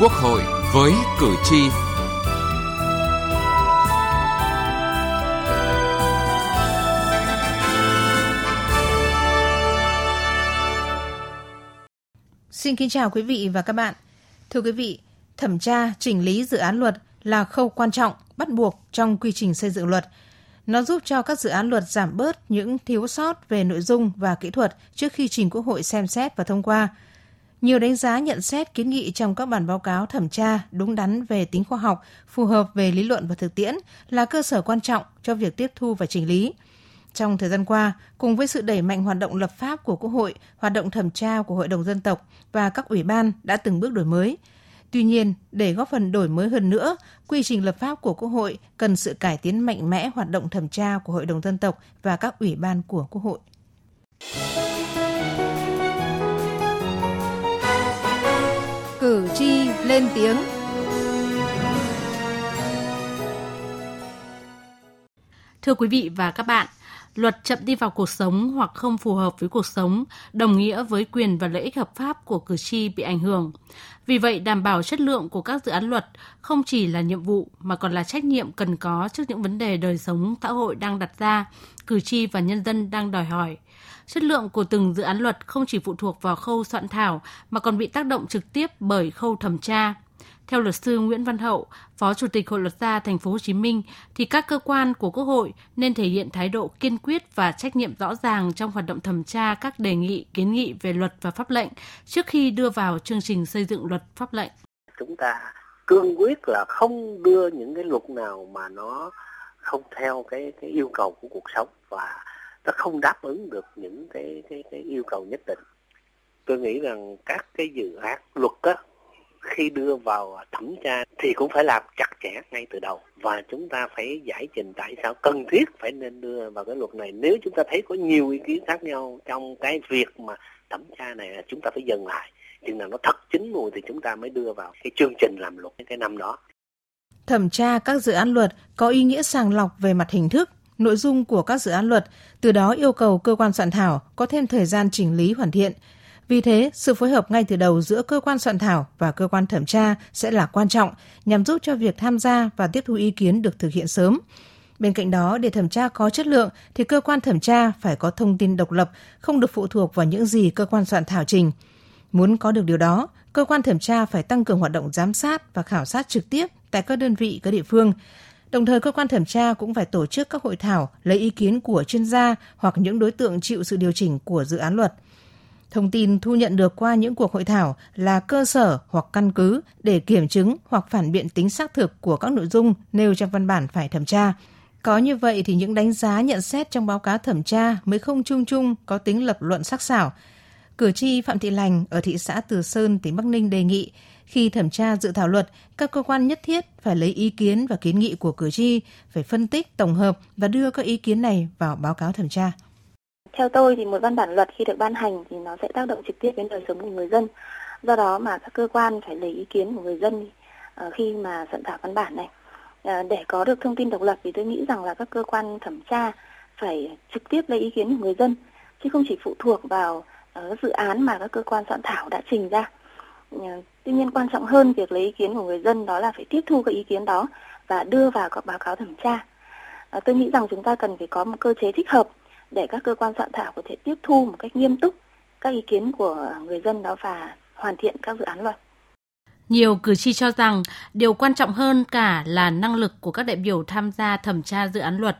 Quốc hội với cử tri. Xin kính chào quý vị và các bạn. Thưa quý vị, thẩm tra, chỉnh lý dự án luật là khâu quan trọng, bắt buộc trong quy trình xây dựng luật. Nó giúp cho các dự án luật giảm bớt những thiếu sót về nội dung và kỹ thuật trước khi trình Quốc hội xem xét và thông qua – nhiều đánh giá nhận xét kiến nghị trong các bản báo cáo thẩm tra đúng đắn về tính khoa học, phù hợp về lý luận và thực tiễn là cơ sở quan trọng cho việc tiếp thu và chỉnh lý. Trong thời gian qua, cùng với sự đẩy mạnh hoạt động lập pháp của Quốc hội, hoạt động thẩm tra của Hội đồng dân tộc và các ủy ban đã từng bước đổi mới. Tuy nhiên, để góp phần đổi mới hơn nữa, quy trình lập pháp của Quốc hội cần sự cải tiến mạnh mẽ hoạt động thẩm tra của Hội đồng dân tộc và các ủy ban của Quốc hội. Cử tri lên tiếng. Thưa quý vị và các bạn, luật chậm đi vào cuộc sống hoặc không phù hợp với cuộc sống đồng nghĩa với quyền và lợi ích hợp pháp của cử tri bị ảnh hưởng. Vì vậy, đảm bảo chất lượng của các dự án luật không chỉ là nhiệm vụ mà còn là trách nhiệm cần có trước những vấn đề đời sống xã hội đang đặt ra, cử tri và nhân dân đang đòi hỏi. Chất lượng của từng dự án luật không chỉ phụ thuộc vào khâu soạn thảo mà còn bị tác động trực tiếp bởi khâu thẩm tra. Theo luật sư Nguyễn Văn Hậu, Phó Chủ tịch Hội luật gia Thành phố Hồ Chí Minh, thì các cơ quan của Quốc hội nên thể hiện thái độ kiên quyết và trách nhiệm rõ ràng trong hoạt động thẩm tra các đề nghị, kiến nghị về luật và pháp lệnh trước khi đưa vào chương trình xây dựng luật pháp lệnh. Chúng ta cương quyết là không đưa những cái luật nào mà nó không theo cái cái yêu cầu của cuộc sống và nó không đáp ứng được những cái cái cái yêu cầu nhất định. Tôi nghĩ rằng các cái dự án luật á, khi đưa vào thẩm tra thì cũng phải làm chặt chẽ ngay từ đầu. Và chúng ta phải giải trình tại sao cần thiết phải nên đưa vào cái luật này. Nếu chúng ta thấy có nhiều ý kiến khác nhau trong cái việc mà thẩm tra này chúng ta phải dừng lại. Chừng nào nó thật chín mùi thì chúng ta mới đưa vào cái chương trình làm luật cái năm đó. Thẩm tra các dự án luật có ý nghĩa sàng lọc về mặt hình thức nội dung của các dự án luật, từ đó yêu cầu cơ quan soạn thảo có thêm thời gian chỉnh lý hoàn thiện. Vì thế, sự phối hợp ngay từ đầu giữa cơ quan soạn thảo và cơ quan thẩm tra sẽ là quan trọng nhằm giúp cho việc tham gia và tiếp thu ý kiến được thực hiện sớm. Bên cạnh đó, để thẩm tra có chất lượng thì cơ quan thẩm tra phải có thông tin độc lập, không được phụ thuộc vào những gì cơ quan soạn thảo trình. Muốn có được điều đó, cơ quan thẩm tra phải tăng cường hoạt động giám sát và khảo sát trực tiếp tại các đơn vị các địa phương, Đồng thời, cơ quan thẩm tra cũng phải tổ chức các hội thảo lấy ý kiến của chuyên gia hoặc những đối tượng chịu sự điều chỉnh của dự án luật. Thông tin thu nhận được qua những cuộc hội thảo là cơ sở hoặc căn cứ để kiểm chứng hoặc phản biện tính xác thực của các nội dung nêu trong văn bản phải thẩm tra. Có như vậy thì những đánh giá nhận xét trong báo cáo thẩm tra mới không chung chung có tính lập luận sắc sảo. Cử tri Phạm Thị Lành ở thị xã Từ Sơn, tỉnh Bắc Ninh đề nghị khi thẩm tra dự thảo luật, các cơ quan nhất thiết phải lấy ý kiến và kiến nghị của cử tri, phải phân tích, tổng hợp và đưa các ý kiến này vào báo cáo thẩm tra. Theo tôi thì một văn bản luật khi được ban hành thì nó sẽ tác động trực tiếp đến đời sống của người dân. Do đó mà các cơ quan phải lấy ý kiến của người dân ờ, khi mà soạn thảo văn bản này. Ờ, để có được thông tin độc lập thì tôi nghĩ rằng là các cơ quan thẩm tra phải trực tiếp lấy ý kiến của người dân chứ không chỉ phụ thuộc vào ờ, dự án mà các cơ quan soạn thảo đã trình ra. Ờ, tuy nhiên quan trọng hơn việc lấy ý kiến của người dân đó là phải tiếp thu các ý kiến đó và đưa vào các báo cáo thẩm tra. À, tôi nghĩ rằng chúng ta cần phải có một cơ chế thích hợp để các cơ quan soạn thảo có thể tiếp thu một cách nghiêm túc các ý kiến của người dân đó và hoàn thiện các dự án luật. Nhiều cử tri cho rằng điều quan trọng hơn cả là năng lực của các đại biểu tham gia thẩm tra dự án luật.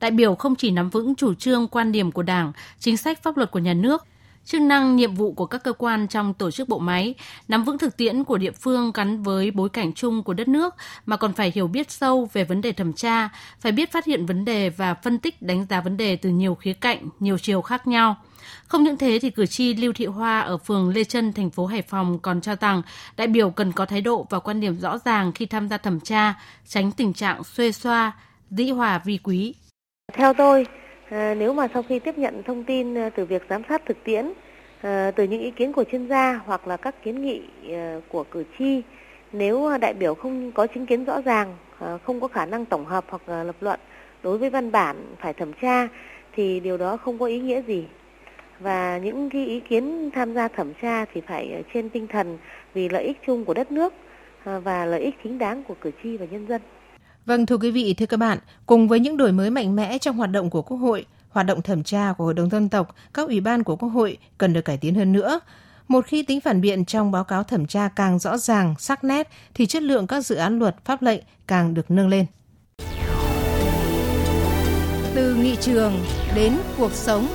Đại biểu không chỉ nắm vững chủ trương quan điểm của Đảng, chính sách pháp luật của nhà nước chức năng nhiệm vụ của các cơ quan trong tổ chức bộ máy, nắm vững thực tiễn của địa phương gắn với bối cảnh chung của đất nước mà còn phải hiểu biết sâu về vấn đề thẩm tra, phải biết phát hiện vấn đề và phân tích đánh giá vấn đề từ nhiều khía cạnh, nhiều chiều khác nhau. Không những thế thì cử tri Lưu Thị Hoa ở phường Lê Trân, thành phố Hải Phòng còn cho rằng đại biểu cần có thái độ và quan điểm rõ ràng khi tham gia thẩm tra, tránh tình trạng xuê xoa, dĩ hòa vi quý. Theo tôi, À, nếu mà sau khi tiếp nhận thông tin à, từ việc giám sát thực tiễn, à, từ những ý kiến của chuyên gia hoặc là các kiến nghị à, của cử tri, nếu đại biểu không có chính kiến rõ ràng, à, không có khả năng tổng hợp hoặc lập luận đối với văn bản phải thẩm tra thì điều đó không có ý nghĩa gì. Và những cái ý kiến tham gia thẩm tra thì phải trên tinh thần vì lợi ích chung của đất nước và lợi ích chính đáng của cử tri và nhân dân. Vâng thưa quý vị, thưa các bạn, cùng với những đổi mới mạnh mẽ trong hoạt động của Quốc hội, hoạt động thẩm tra của Hội đồng dân tộc, các ủy ban của Quốc hội cần được cải tiến hơn nữa. Một khi tính phản biện trong báo cáo thẩm tra càng rõ ràng, sắc nét thì chất lượng các dự án luật, pháp lệnh càng được nâng lên. Từ nghị trường đến cuộc sống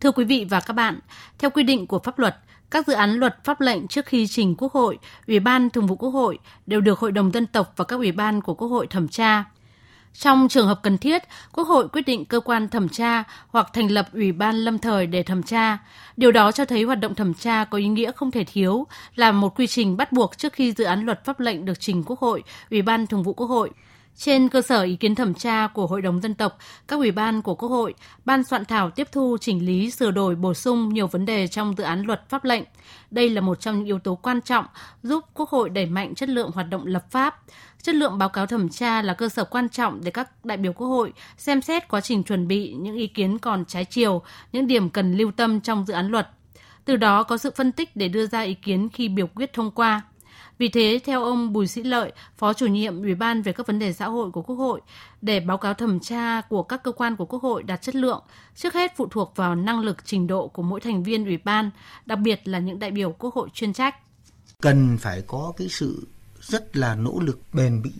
Thưa quý vị và các bạn, theo quy định của pháp luật, các dự án luật pháp lệnh trước khi trình Quốc hội, Ủy ban Thường vụ Quốc hội đều được Hội đồng dân tộc và các ủy ban của Quốc hội thẩm tra. Trong trường hợp cần thiết, Quốc hội quyết định cơ quan thẩm tra hoặc thành lập ủy ban lâm thời để thẩm tra. Điều đó cho thấy hoạt động thẩm tra có ý nghĩa không thể thiếu, là một quy trình bắt buộc trước khi dự án luật pháp lệnh được trình Quốc hội, Ủy ban Thường vụ Quốc hội. Trên cơ sở ý kiến thẩm tra của Hội đồng Dân tộc, các ủy ban của Quốc hội, ban soạn thảo tiếp thu chỉnh lý sửa đổi bổ sung nhiều vấn đề trong dự án luật pháp lệnh. Đây là một trong những yếu tố quan trọng giúp Quốc hội đẩy mạnh chất lượng hoạt động lập pháp. Chất lượng báo cáo thẩm tra là cơ sở quan trọng để các đại biểu Quốc hội xem xét quá trình chuẩn bị những ý kiến còn trái chiều, những điểm cần lưu tâm trong dự án luật. Từ đó có sự phân tích để đưa ra ý kiến khi biểu quyết thông qua. Vì thế, theo ông Bùi Sĩ Lợi, Phó chủ nhiệm Ủy ban về các vấn đề xã hội của Quốc hội, để báo cáo thẩm tra của các cơ quan của Quốc hội đạt chất lượng, trước hết phụ thuộc vào năng lực trình độ của mỗi thành viên Ủy ban, đặc biệt là những đại biểu Quốc hội chuyên trách. Cần phải có cái sự rất là nỗ lực bền bỉ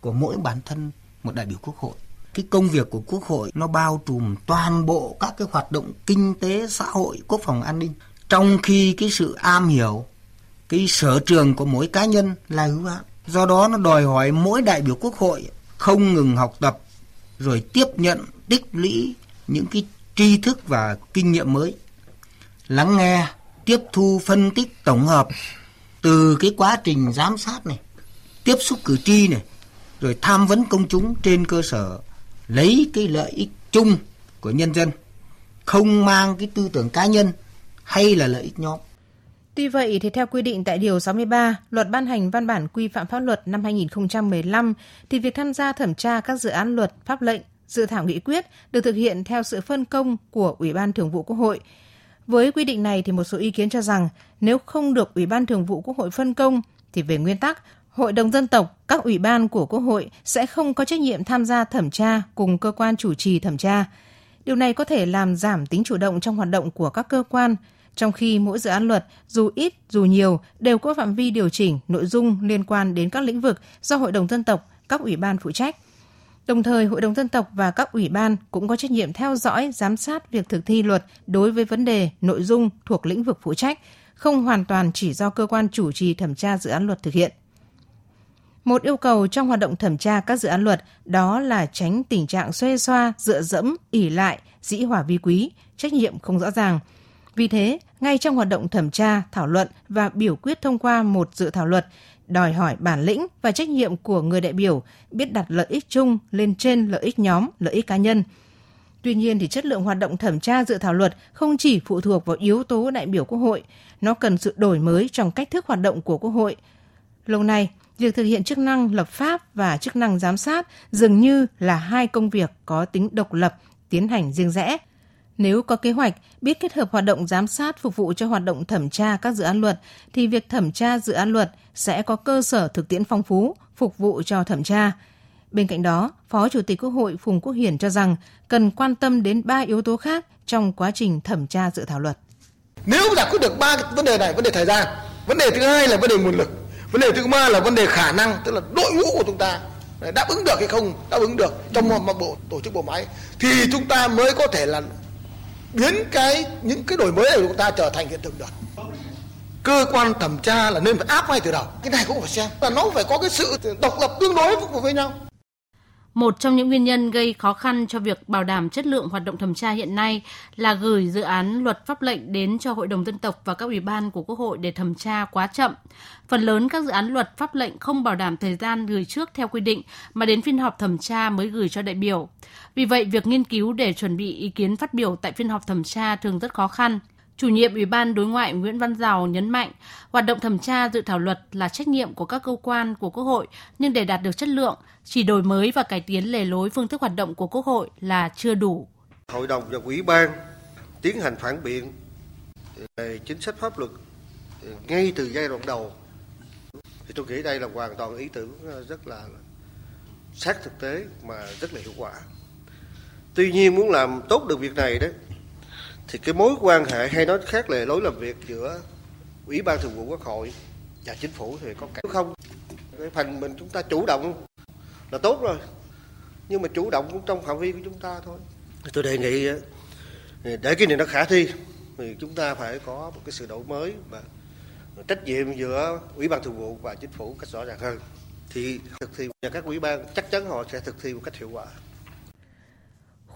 của mỗi bản thân một đại biểu Quốc hội cái công việc của quốc hội nó bao trùm toàn bộ các cái hoạt động kinh tế xã hội quốc phòng an ninh trong khi cái sự am hiểu cái sở trường của mỗi cá nhân là hữu hạn do đó nó đòi hỏi mỗi đại biểu quốc hội không ngừng học tập, rồi tiếp nhận, tích lũy những cái tri thức và kinh nghiệm mới. Lắng nghe, tiếp thu, phân tích, tổng hợp từ cái quá trình giám sát này, tiếp xúc cử tri này, rồi tham vấn công chúng trên cơ sở lấy cái lợi ích chung của nhân dân, không mang cái tư tưởng cá nhân hay là lợi ích nhóm. Tuy vậy thì theo quy định tại điều 63, Luật ban hành văn bản quy phạm pháp luật năm 2015 thì việc tham gia thẩm tra các dự án luật, pháp lệnh, dự thảo nghị quyết được thực hiện theo sự phân công của Ủy ban Thường vụ Quốc hội. Với quy định này thì một số ý kiến cho rằng nếu không được Ủy ban Thường vụ Quốc hội phân công thì về nguyên tắc Hội đồng dân tộc, các ủy ban của Quốc hội sẽ không có trách nhiệm tham gia thẩm tra cùng cơ quan chủ trì thẩm tra. Điều này có thể làm giảm tính chủ động trong hoạt động của các cơ quan, trong khi mỗi dự án luật dù ít dù nhiều đều có phạm vi điều chỉnh nội dung liên quan đến các lĩnh vực do Hội đồng dân tộc, các ủy ban phụ trách. Đồng thời, Hội đồng dân tộc và các ủy ban cũng có trách nhiệm theo dõi, giám sát việc thực thi luật đối với vấn đề, nội dung thuộc lĩnh vực phụ trách, không hoàn toàn chỉ do cơ quan chủ trì thẩm tra dự án luật thực hiện. Một yêu cầu trong hoạt động thẩm tra các dự án luật đó là tránh tình trạng xoay xoa, dựa dẫm, ỉ lại, dĩ hòa vi quý, trách nhiệm không rõ ràng – vì thế, ngay trong hoạt động thẩm tra, thảo luận và biểu quyết thông qua một dự thảo luật, đòi hỏi bản lĩnh và trách nhiệm của người đại biểu biết đặt lợi ích chung lên trên lợi ích nhóm, lợi ích cá nhân. Tuy nhiên thì chất lượng hoạt động thẩm tra dự thảo luật không chỉ phụ thuộc vào yếu tố đại biểu Quốc hội, nó cần sự đổi mới trong cách thức hoạt động của Quốc hội. Lâu nay, việc thực hiện chức năng lập pháp và chức năng giám sát dường như là hai công việc có tính độc lập, tiến hành riêng rẽ. Nếu có kế hoạch biết kết hợp hoạt động giám sát phục vụ cho hoạt động thẩm tra các dự án luật thì việc thẩm tra dự án luật sẽ có cơ sở thực tiễn phong phú phục vụ cho thẩm tra. Bên cạnh đó, Phó Chủ tịch Quốc hội Phùng Quốc Hiển cho rằng cần quan tâm đến ba yếu tố khác trong quá trình thẩm tra dự thảo luật. Nếu giải quyết được ba vấn đề này, vấn đề thời gian, vấn đề thứ hai là vấn đề nguồn lực, vấn đề thứ ba là vấn đề khả năng, tức là đội ngũ của chúng ta đáp ứng được hay không đáp ứng được trong một bộ tổ chức bộ máy thì chúng ta mới có thể là biến cái, những cái đổi mới này của chúng ta trở thành hiện thực được cơ quan thẩm tra là nên phải áp ngay từ đầu. Cái này cũng phải xem. Và nó phải có cái sự độc lập tương đối với nhau một trong những nguyên nhân gây khó khăn cho việc bảo đảm chất lượng hoạt động thẩm tra hiện nay là gửi dự án luật pháp lệnh đến cho Hội đồng dân tộc và các ủy ban của Quốc hội để thẩm tra quá chậm. Phần lớn các dự án luật pháp lệnh không bảo đảm thời gian gửi trước theo quy định mà đến phiên họp thẩm tra mới gửi cho đại biểu. Vì vậy, việc nghiên cứu để chuẩn bị ý kiến phát biểu tại phiên họp thẩm tra thường rất khó khăn. Chủ nhiệm Ủy ban Đối ngoại Nguyễn Văn Giàu nhấn mạnh, hoạt động thẩm tra dự thảo luật là trách nhiệm của các cơ quan của Quốc hội, nhưng để đạt được chất lượng, chỉ đổi mới và cải tiến lề lối phương thức hoạt động của Quốc hội là chưa đủ. Hội đồng và Ủy ban tiến hành phản biện về chính sách pháp luật ngay từ giai đoạn đầu thì tôi nghĩ đây là hoàn toàn ý tưởng rất là sát thực tế mà rất là hiệu quả tuy nhiên muốn làm tốt được việc này đấy thì cái mối quan hệ hay nói khác là lối làm việc giữa ủy ban thường vụ quốc hội và chính phủ thì có cả không? Cái phần mình chúng ta chủ động là tốt rồi, nhưng mà chủ động cũng trong phạm vi của chúng ta thôi. Tôi đề nghị ờ, để cái này nó khả thi thì chúng ta phải có một cái sự đổi mới và trách nhiệm giữa ủy ban thường vụ và chính phủ cách rõ ràng hơn. Thì thực thi và các ủy ban chắc chắn họ sẽ thực thi một cách hiệu quả.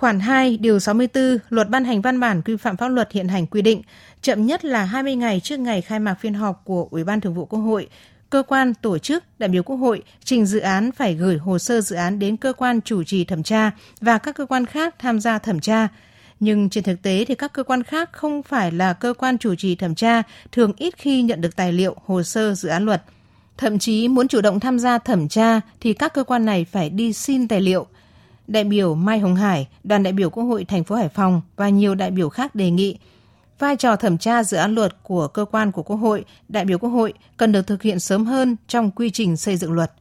Khoản 2, điều 64, luật ban hành văn bản quy phạm pháp luật hiện hành quy định, chậm nhất là 20 ngày trước ngày khai mạc phiên họp của Ủy ban Thường vụ Quốc hội, cơ quan, tổ chức, đại biểu Quốc hội trình dự án phải gửi hồ sơ dự án đến cơ quan chủ trì thẩm tra và các cơ quan khác tham gia thẩm tra. Nhưng trên thực tế thì các cơ quan khác không phải là cơ quan chủ trì thẩm tra, thường ít khi nhận được tài liệu, hồ sơ dự án luật. Thậm chí muốn chủ động tham gia thẩm tra thì các cơ quan này phải đi xin tài liệu. Đại biểu Mai Hồng Hải, đoàn đại biểu Quốc hội thành phố Hải Phòng và nhiều đại biểu khác đề nghị vai trò thẩm tra dự án luật của cơ quan của Quốc hội, đại biểu Quốc hội cần được thực hiện sớm hơn trong quy trình xây dựng luật.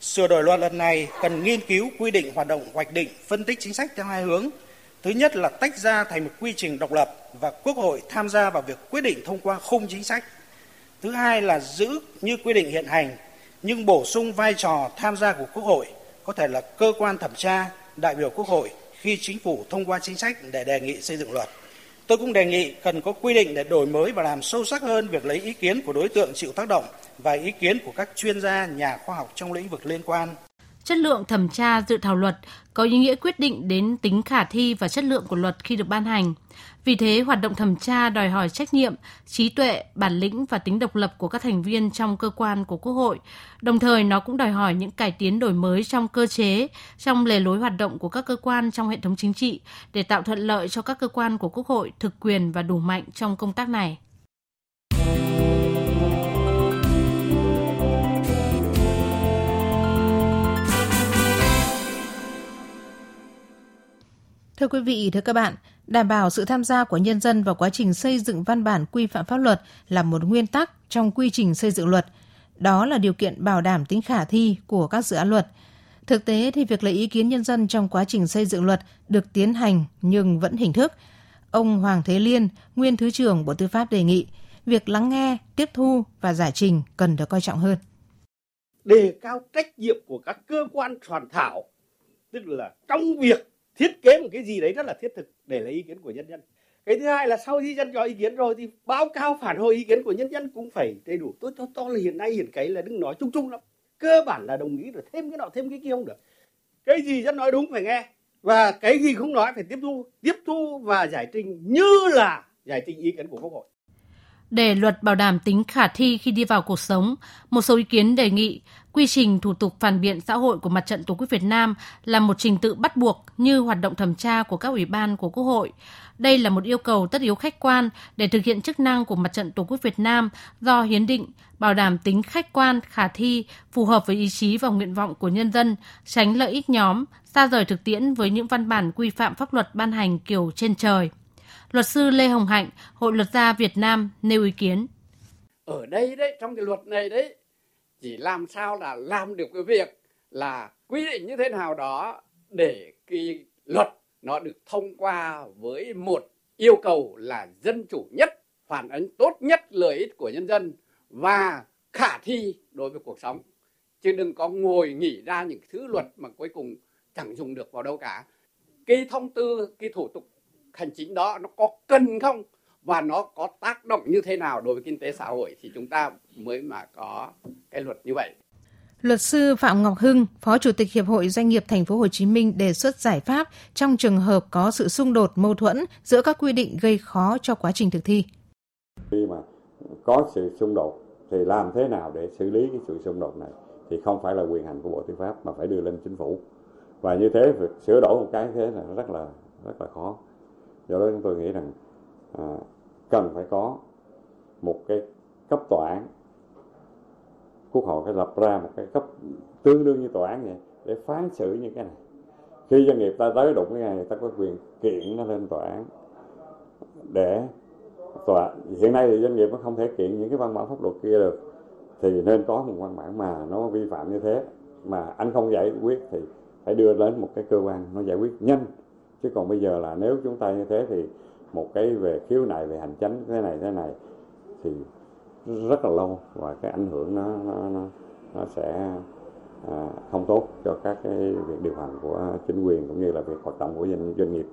Sửa đổi luật lần này cần nghiên cứu quy định hoạt động hoạch định, phân tích chính sách theo hai hướng. Thứ nhất là tách ra thành một quy trình độc lập và Quốc hội tham gia vào việc quyết định thông qua khung chính sách. Thứ hai là giữ như quy định hiện hành nhưng bổ sung vai trò tham gia của Quốc hội, có thể là cơ quan thẩm tra, đại biểu Quốc hội khi chính phủ thông qua chính sách để đề nghị xây dựng luật. Tôi cũng đề nghị cần có quy định để đổi mới và làm sâu sắc hơn việc lấy ý kiến của đối tượng chịu tác động và ý kiến của các chuyên gia, nhà khoa học trong lĩnh vực liên quan. Chất lượng thẩm tra dự thảo luật có ý nghĩa quyết định đến tính khả thi và chất lượng của luật khi được ban hành. Vì thế, hoạt động thẩm tra đòi hỏi trách nhiệm, trí tuệ, bản lĩnh và tính độc lập của các thành viên trong cơ quan của Quốc hội. Đồng thời, nó cũng đòi hỏi những cải tiến đổi mới trong cơ chế, trong lề lối hoạt động của các cơ quan trong hệ thống chính trị để tạo thuận lợi cho các cơ quan của Quốc hội thực quyền và đủ mạnh trong công tác này. Thưa quý vị, thưa các bạn, đảm bảo sự tham gia của nhân dân vào quá trình xây dựng văn bản quy phạm pháp luật là một nguyên tắc trong quy trình xây dựng luật. Đó là điều kiện bảo đảm tính khả thi của các dự án luật. Thực tế thì việc lấy ý kiến nhân dân trong quá trình xây dựng luật được tiến hành nhưng vẫn hình thức. Ông Hoàng Thế Liên, nguyên Thứ trưởng Bộ Tư pháp đề nghị việc lắng nghe, tiếp thu và giải trình cần được coi trọng hơn. Đề cao trách nhiệm của các cơ quan soạn thảo, tức là trong việc thiết kế một cái gì đấy rất là thiết thực để lấy ý kiến của nhân dân. Cái thứ hai là sau khi dân cho ý kiến rồi thì báo cáo phản hồi ý kiến của nhân dân cũng phải đầy đủ. Tôi cho to là hiện nay hiện cái là đừng nói chung chung lắm. Cơ bản là đồng ý rồi thêm cái nọ, thêm cái kia không được. Cái gì dân nói đúng phải nghe. Và cái gì không nói phải tiếp thu. Tiếp thu và giải trình như là giải trình ý kiến của quốc hội để luật bảo đảm tính khả thi khi đi vào cuộc sống, một số ý kiến đề nghị quy trình thủ tục phản biện xã hội của Mặt trận Tổ quốc Việt Nam là một trình tự bắt buộc như hoạt động thẩm tra của các ủy ban của Quốc hội. Đây là một yêu cầu tất yếu khách quan để thực hiện chức năng của Mặt trận Tổ quốc Việt Nam do hiến định bảo đảm tính khách quan, khả thi, phù hợp với ý chí và nguyện vọng của nhân dân, tránh lợi ích nhóm, xa rời thực tiễn với những văn bản quy phạm pháp luật ban hành kiểu trên trời. Luật sư Lê Hồng Hạnh, Hội luật gia Việt Nam nêu ý kiến. Ở đây đấy, trong cái luật này đấy, chỉ làm sao là làm được cái việc là quy định như thế nào đó để cái luật nó được thông qua với một yêu cầu là dân chủ nhất, phản ánh tốt nhất lợi ích của nhân dân và khả thi đối với cuộc sống. Chứ đừng có ngồi nghĩ ra những thứ luật mà cuối cùng chẳng dùng được vào đâu cả. Cái thông tư, cái thủ tục hành chính đó nó có cần không và nó có tác động như thế nào đối với kinh tế xã hội thì chúng ta mới mà có cái luật như vậy. Luật sư Phạm Ngọc Hưng, Phó Chủ tịch Hiệp hội Doanh nghiệp Thành phố Hồ Chí Minh đề xuất giải pháp trong trường hợp có sự xung đột mâu thuẫn giữa các quy định gây khó cho quá trình thực thi. Khi mà có sự xung đột thì làm thế nào để xử lý cái sự xung đột này thì không phải là quyền hành của Bộ Tư pháp mà phải đưa lên chính phủ. Và như thế việc sửa đổi một cái thế là rất là rất là khó do đó chúng tôi nghĩ rằng à, cần phải có một cái cấp tòa án quốc hội phải lập ra một cái cấp tương đương như tòa án vậy để phán xử những cái này. Khi doanh nghiệp ta tới đụng cái này ta có quyền kiện nó lên tòa án để tòa hiện nay thì doanh nghiệp nó không thể kiện những cái văn bản pháp luật kia được. Thì nên có một văn bản mà nó vi phạm như thế mà anh không giải quyết thì phải đưa đến một cái cơ quan nó giải quyết nhanh chứ còn bây giờ là nếu chúng ta như thế thì một cái về khiếu nại về hành chánh thế này thế này thì rất là lâu và cái ảnh hưởng nó nó nó, nó sẽ à, không tốt cho các cái việc điều hành của chính quyền cũng như là việc hoạt động của doanh, doanh nghiệp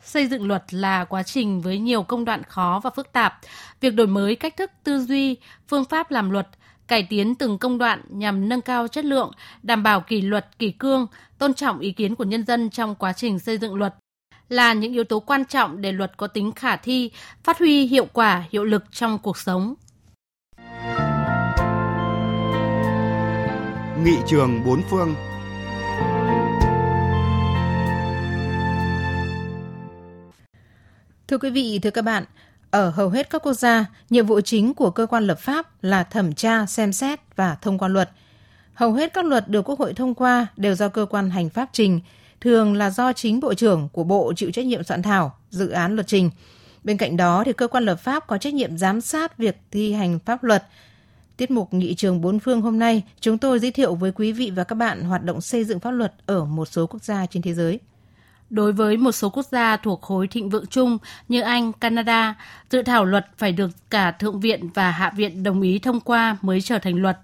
Xây dựng luật là quá trình với nhiều công đoạn khó và phức tạp. Việc đổi mới cách thức tư duy, phương pháp làm luật, cải tiến từng công đoạn nhằm nâng cao chất lượng, đảm bảo kỷ luật, kỷ cương, tôn trọng ý kiến của nhân dân trong quá trình xây dựng luật là những yếu tố quan trọng để luật có tính khả thi, phát huy hiệu quả, hiệu lực trong cuộc sống. Nghị trường bốn phương Thưa quý vị, thưa các bạn, ở hầu hết các quốc gia, nhiệm vụ chính của cơ quan lập pháp là thẩm tra, xem xét và thông qua luật. Hầu hết các luật được Quốc hội thông qua đều do cơ quan hành pháp trình, thường là do chính Bộ trưởng của Bộ chịu trách nhiệm soạn thảo, dự án luật trình. Bên cạnh đó thì cơ quan lập pháp có trách nhiệm giám sát việc thi hành pháp luật. Tiết mục nghị trường bốn phương hôm nay, chúng tôi giới thiệu với quý vị và các bạn hoạt động xây dựng pháp luật ở một số quốc gia trên thế giới. Đối với một số quốc gia thuộc khối thịnh vượng chung như Anh, Canada, dự thảo luật phải được cả Thượng viện và Hạ viện đồng ý thông qua mới trở thành luật.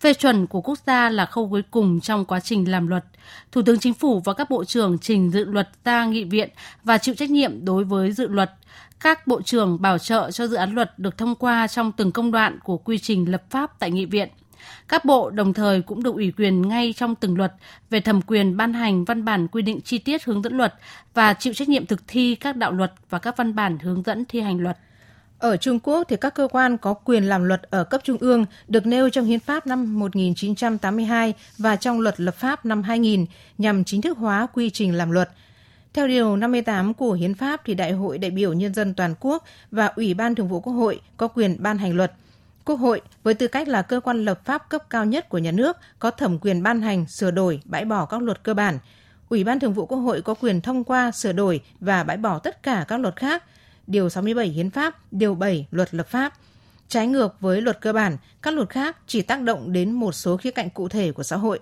Phê chuẩn của quốc gia là khâu cuối cùng trong quá trình làm luật. Thủ tướng Chính phủ và các bộ trưởng trình dự luật ra nghị viện và chịu trách nhiệm đối với dự luật. Các bộ trưởng bảo trợ cho dự án luật được thông qua trong từng công đoạn của quy trình lập pháp tại nghị viện. Các bộ đồng thời cũng được ủy quyền ngay trong từng luật về thẩm quyền ban hành văn bản quy định chi tiết hướng dẫn luật và chịu trách nhiệm thực thi các đạo luật và các văn bản hướng dẫn thi hành luật. Ở Trung Quốc thì các cơ quan có quyền làm luật ở cấp trung ương được nêu trong Hiến pháp năm 1982 và trong Luật lập pháp năm 2000 nhằm chính thức hóa quy trình làm luật. Theo điều 58 của Hiến pháp thì Đại hội đại biểu nhân dân toàn quốc và Ủy ban Thường vụ Quốc hội có quyền ban hành luật – Quốc hội với tư cách là cơ quan lập pháp cấp cao nhất của nhà nước có thẩm quyền ban hành, sửa đổi, bãi bỏ các luật cơ bản. Ủy ban Thường vụ Quốc hội có quyền thông qua, sửa đổi và bãi bỏ tất cả các luật khác. Điều 67 Hiến pháp, Điều 7 Luật lập pháp. Trái ngược với luật cơ bản, các luật khác chỉ tác động đến một số khía cạnh cụ thể của xã hội.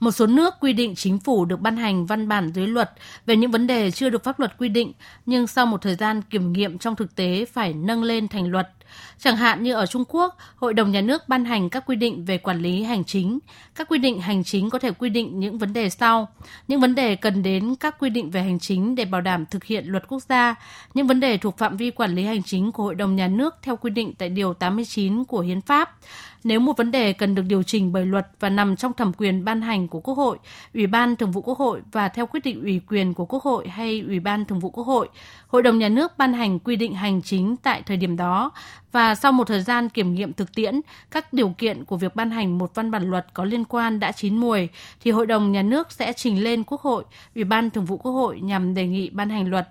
Một số nước quy định chính phủ được ban hành văn bản dưới luật về những vấn đề chưa được pháp luật quy định, nhưng sau một thời gian kiểm nghiệm trong thực tế phải nâng lên thành luật – Chẳng hạn như ở Trung Quốc, Hội đồng Nhà nước ban hành các quy định về quản lý hành chính. Các quy định hành chính có thể quy định những vấn đề sau. Những vấn đề cần đến các quy định về hành chính để bảo đảm thực hiện luật quốc gia. Những vấn đề thuộc phạm vi quản lý hành chính của Hội đồng Nhà nước theo quy định tại Điều 89 của Hiến pháp. Nếu một vấn đề cần được điều chỉnh bởi luật và nằm trong thẩm quyền ban hành của Quốc hội, Ủy ban Thường vụ Quốc hội và theo quyết định ủy quyền của Quốc hội hay Ủy ban Thường vụ Quốc hội, Hội đồng Nhà nước ban hành quy định hành chính tại thời điểm đó và sau một thời gian kiểm nghiệm thực tiễn, các điều kiện của việc ban hành một văn bản luật có liên quan đã chín mùi, thì Hội đồng Nhà nước sẽ trình lên Quốc hội, Ủy ban Thường vụ Quốc hội nhằm đề nghị ban hành luật.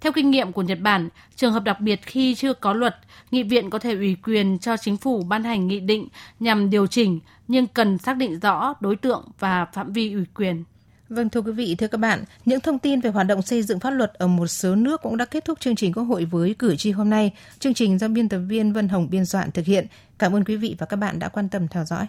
Theo kinh nghiệm của Nhật Bản, trường hợp đặc biệt khi chưa có luật, nghị viện có thể ủy quyền cho chính phủ ban hành nghị định nhằm điều chỉnh, nhưng cần xác định rõ đối tượng và phạm vi ủy quyền. Vâng thưa quý vị, thưa các bạn, những thông tin về hoạt động xây dựng pháp luật ở một số nước cũng đã kết thúc chương trình Quốc hội với cử tri hôm nay. Chương trình do biên tập viên Vân Hồng biên soạn thực hiện. Cảm ơn quý vị và các bạn đã quan tâm theo dõi.